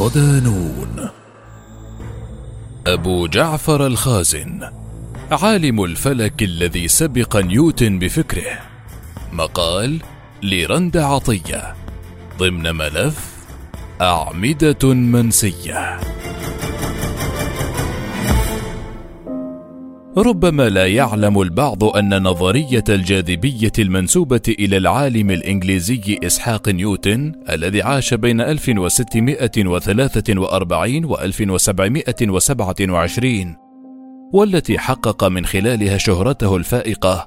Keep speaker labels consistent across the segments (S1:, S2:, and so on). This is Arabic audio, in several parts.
S1: صدانون. أبو جعفر الخازن عالم الفلك الذي سبق نيوتن بفكره. مقال لرند عطية ضمن ملف أعمدة منسية. ربما لا يعلم البعض أن نظرية الجاذبية المنسوبة إلى العالم الإنجليزي إسحاق نيوتن الذي عاش بين 1643 و 1727 والتي حقق من خلالها شهرته الفائقة.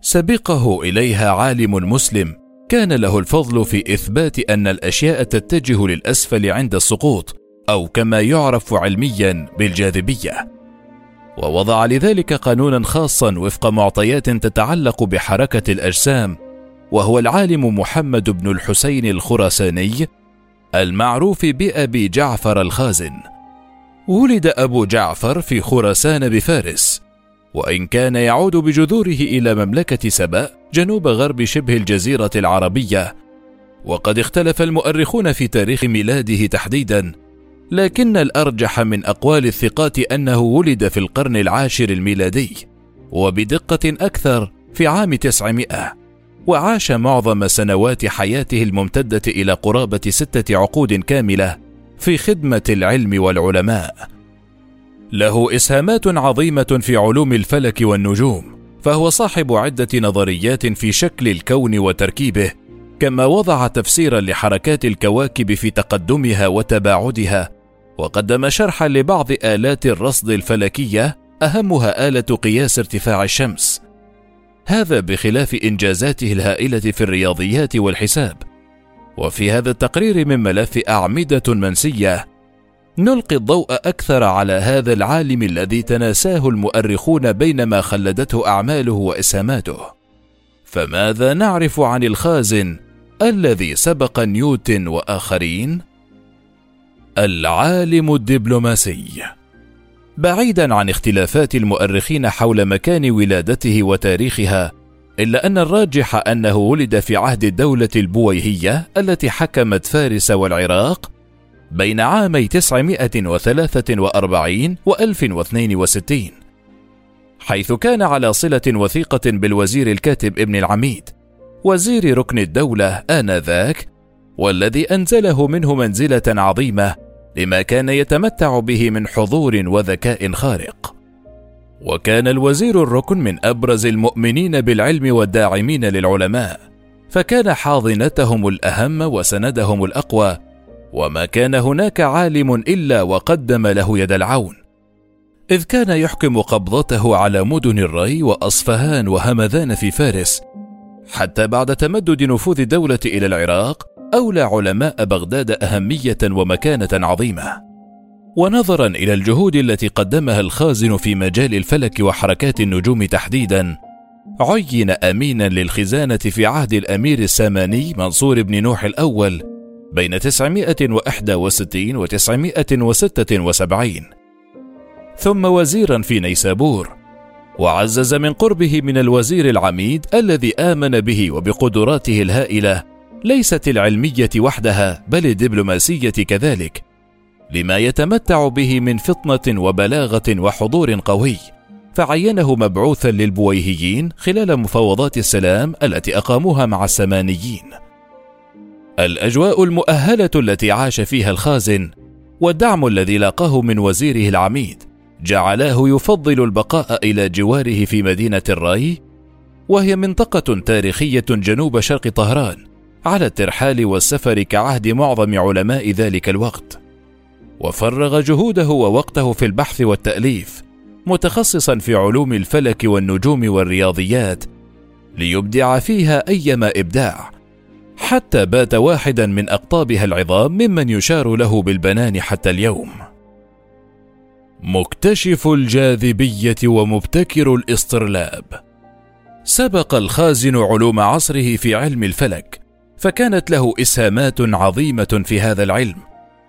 S1: سبقه إليها عالم مسلم كان له الفضل في إثبات أن الأشياء تتجه للأسفل عند السقوط أو كما يعرف علميا بالجاذبية. ووضع لذلك قانونا خاصا وفق معطيات تتعلق بحركة الأجسام وهو العالم محمد بن الحسين الخراساني المعروف بأبي جعفر الخازن. ولد أبو جعفر في خراسان بفارس وإن كان يعود بجذوره إلى مملكة سبأ جنوب غرب شبه الجزيرة العربية وقد اختلف المؤرخون في تاريخ ميلاده تحديدا. لكن الأرجح من أقوال الثقات أنه ولد في القرن العاشر الميلادي وبدقة أكثر في عام 900 وعاش معظم سنوات حياته الممتدة إلى قرابة ستة عقود كاملة في خدمة العلم والعلماء. له إسهامات عظيمة في علوم الفلك والنجوم فهو صاحب عدة نظريات في شكل الكون وتركيبه كما وضع تفسيرا لحركات الكواكب في تقدمها وتباعدها وقدم شرحا لبعض آلات الرصد الفلكية أهمها آلة قياس ارتفاع الشمس. هذا بخلاف إنجازاته الهائلة في الرياضيات والحساب. وفي هذا التقرير من ملف أعمدة منسية نلقي الضوء أكثر على هذا العالم الذي تناساه المؤرخون بينما خلدته أعماله وإسهاماته. فماذا نعرف عن الخازن الذي سبق نيوتن وآخرين؟ العالم الدبلوماسي. بعيدا عن اختلافات المؤرخين حول مكان ولادته وتاريخها إلا أن الراجح أنه ولد في عهد الدولة البويهية التي حكمت فارس والعراق بين عامي 943 و 1062 حيث كان على صلة وثيقة بالوزير الكاتب ابن العميد وزير ركن الدولة آنذاك والذي أنزله منه منزلة عظيمة لما كان يتمتع به من حضور وذكاء خارق. وكان الوزير الركن من أبرز المؤمنين بالعلم والداعمين للعلماء فكان حاضنتهم الأهم وسندهم الأقوى وما كان هناك عالم إلا وقدم له يد العون. إذ كان يحكم قبضته على مدن الري وأصفهان وهمذان في فارس حتى بعد تمدد نفوذ الدولة إلى العراق أولى علماء بغداد أهمية ومكانة عظيمة. ونظرا إلى الجهود التي قدمها الخازن في مجال الفلك وحركات النجوم تحديدا عين امينا للخزانة في عهد الأمير الساماني منصور بن نوح الأول بين 961 و 976 ثم وزيرا في نيسابور وعزز من قربه من الوزير العميد الذي آمن به وبقدراته الهائلة ليست العلمية وحدها بل الدبلوماسية كذلك. لما يتمتع به من فطنة وبلاغة وحضور قوي. فعينه مبعوثا للبويهيين خلال مفاوضات السلام التي أقاموها مع السمانيين. الأجواء المؤهلة التي عاش فيها الخازن والدعم الذي لاقاه من وزيره العميد جعلاه يفضل البقاء إلى جواره في مدينة الراي وهي منطقة تاريخية جنوب شرق طهران. على الترحال والسفر كعهد معظم علماء ذلك الوقت. وفرغ جهوده ووقته في البحث والتأليف متخصصا في علوم الفلك والنجوم والرياضيات ليبدع فيها أيما إبداع حتى بات واحدا من أقطابها العظام ممن يشار له بالبنان حتى اليوم. مكتشف الجاذبية ومبتكر الاصطرلاب سبق الخازن علوم عصره في علم الفلك فكانت له إسهامات عظيمة في هذا العلم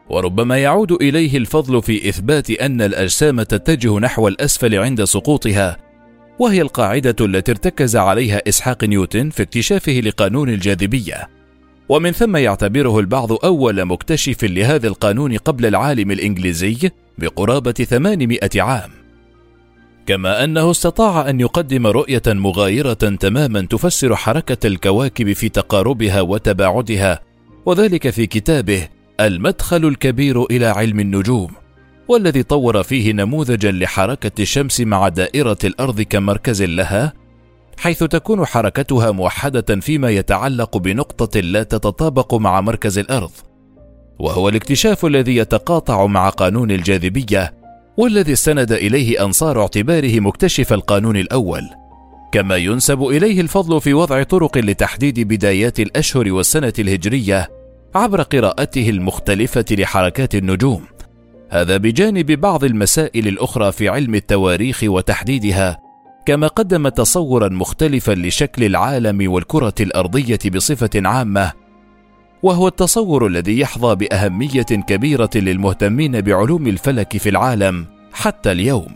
S1: وربما يعود إليه الفضل في إثبات أن الاجسام تتجه نحو الأسفل عند سقوطها وهي القاعدة التي ارتكز عليها إسحاق نيوتن في اكتشافه لقانون الجاذبية. ومن ثم يعتبره البعض أول مكتشف لهذا القانون قبل العالم الإنجليزي بقرابة 800 عام. كما أنه استطاع أن يقدم رؤية مغايرة تماما تفسر حركة الكواكب في تقاربها وتباعدها وذلك في كتابه المدخل الكبير إلى علم النجوم والذي طور فيه نموذجا لحركة الشمس مع دائرة الأرض كمركز لها حيث تكون حركتها موحدة فيما يتعلق بنقطة لا تتطابق مع مركز الأرض وهو الاكتشاف الذي يتقاطع مع قانون الجاذبية والذي استند إليه أنصار اعتباره مكتشف القانون الأول. كما ينسب إليه الفضل في وضع طرق لتحديد بدايات الأشهر والسنة الهجرية عبر قراءته المختلفة لحركات النجوم. هذا بجانب بعض المسائل الأخرى في علم التواريخ وتحديدها كما قدم تصورا مختلفا لشكل العالم والكرة الأرضية بصفة عامة وهو التصور الذي يحظى بأهمية كبيرة للمهتمين بعلوم الفلك في العالم حتى اليوم.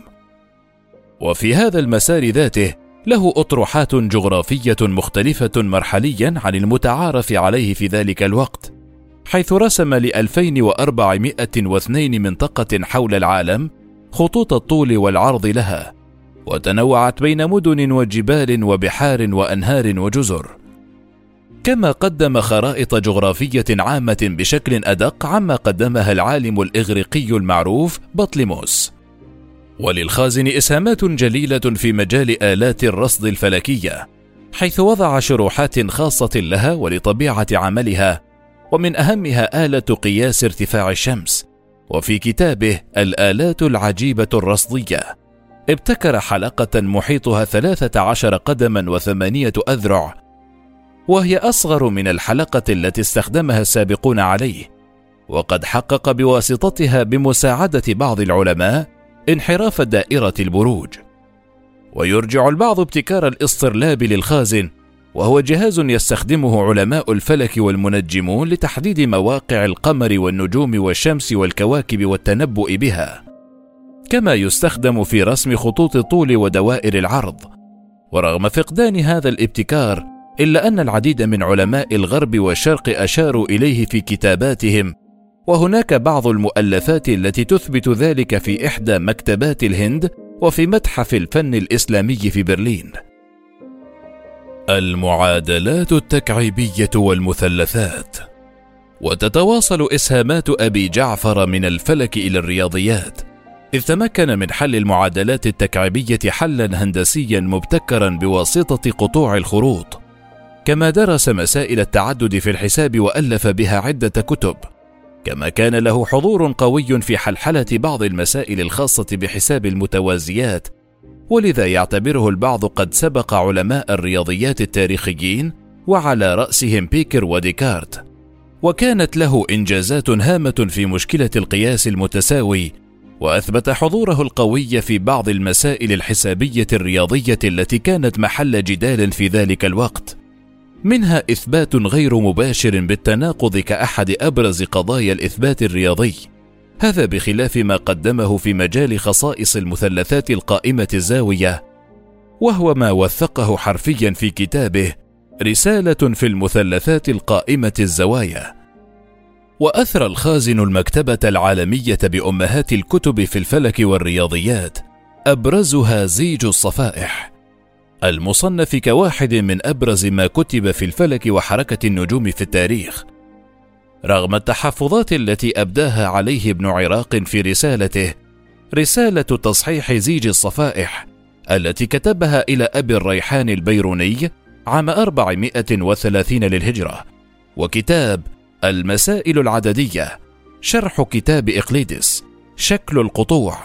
S1: وفي هذا المسار ذاته له أطروحات جغرافية مختلفة مرحليا عن المتعارف عليه في ذلك الوقت حيث رسم ل 2402 منطقة حول العالم خطوط الطول والعرض لها وتنوعت بين مدن وجبال وبحار وأنهار وجزر. كما قدم خرائط جغرافية عامة بشكل أدق عما قدمها العالم الإغريقي المعروف بطليموس. وللخازن إسهامات جليلة في مجال آلات الرصد الفلكية، حيث وضع شروحات خاصة لها ولطبيعة عملها، ومن أهمها آلة قياس ارتفاع الشمس، وفي كتابه الآلات العجيبة الرصدية، ابتكر حلقة محيطها ثلاثة عشر قدما وثمانية أذرع وهي أصغر من الحلقة التي استخدمها السابقون عليه وقد حقق بواسطتها بمساعدة بعض العلماء انحراف دائرة البروج. ويرجع البعض ابتكار الاصطرلاب للخازن وهو جهاز يستخدمه علماء الفلك والمنجمون لتحديد مواقع القمر والنجوم والشمس والكواكب والتنبؤ بها. كما يستخدم في رسم خطوط الطول ودوائر العرض. ورغم فقدان هذا الابتكار إلا أن العديد من علماء الغرب والشرق أشاروا إليه في كتاباتهم وهناك بعض المؤلفات التي تثبت ذلك في إحدى مكتبات الهند وفي متحف الفن الإسلامي في برلين. المعادلات التكعيبية والمثلثات وتتواصل إسهامات أبي جعفر من الفلك إلى الرياضيات إذ تمكن من حل المعادلات التكعيبية حلا هندسيا مبتكرا بواسطة قطوع الخروط. كما درس مسائل التعدد في الحساب وألف بها عدة كتب. كما كان له حضور قوي في حلحلة بعض المسائل الخاصة بحساب المتوازيات ولذا يعتبره البعض قد سبق علماء الرياضيات التاريخيين وعلى رأسهم بيكر وديكارت. وكانت له إنجازات هامة في مشكلة القياس المتساوي وأثبت حضوره القوي في بعض المسائل الحسابية الرياضية التي كانت محل جدال في ذلك الوقت. منها إثبات غير مباشر بالتناقض كأحد أبرز قضايا الإثبات الرياضي. هذا بخلاف ما قدمه في مجال خصائص المثلثات القائمة الزاوية. وهو ما وثقه حرفيا في كتابه رسالة في المثلثات القائمة الزوايا. واثرى الخازن المكتبة العالمية بأمهات الكتب في الفلك والرياضيات أبرزها زيج الصفائح. المصنف كواحد من أبرز ما كتب في الفلك وحركة النجوم في التاريخ. رغم التحفظات التي أبداها عليه ابن عراق في رسالته رسالة تصحيح زيج الصفائح التي كتبها إلى أبي الريحان البيروني عام 430 للهجرة وكتاب المسائل العددية شرح كتاب إقليدس شكل القطوع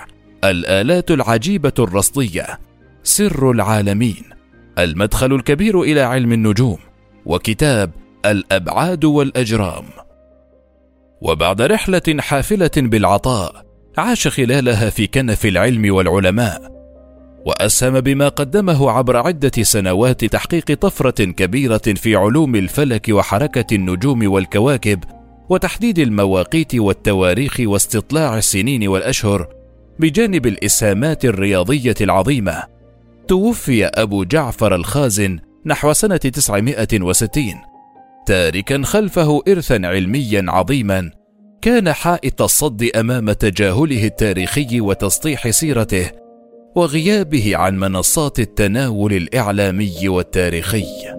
S1: الآلات العجيبة الرصدية سر العالمين المدخل الكبير إلى علم النجوم وكتاب الأبعاد والأجرام. وبعد رحلة حافلة بالعطاء عاش خلالها في كنف العلم والعلماء وأسهم بما قدمه عبر عدة سنوات تحقيق طفرة كبيرة في علوم الفلك وحركة النجوم والكواكب وتحديد المواقيت والتواريخ واستطلاع السنين والأشهر بجانب الإسهامات الرياضية العظيمة. توفي أبو جعفر الخازن نحو سنة 960 تاركا خلفه ارثا علميا عظيما كان حائط الصد أمام تجاهله التاريخي وتسطيح سيرته وغيابه عن منصات التناول الإعلامي والتاريخي.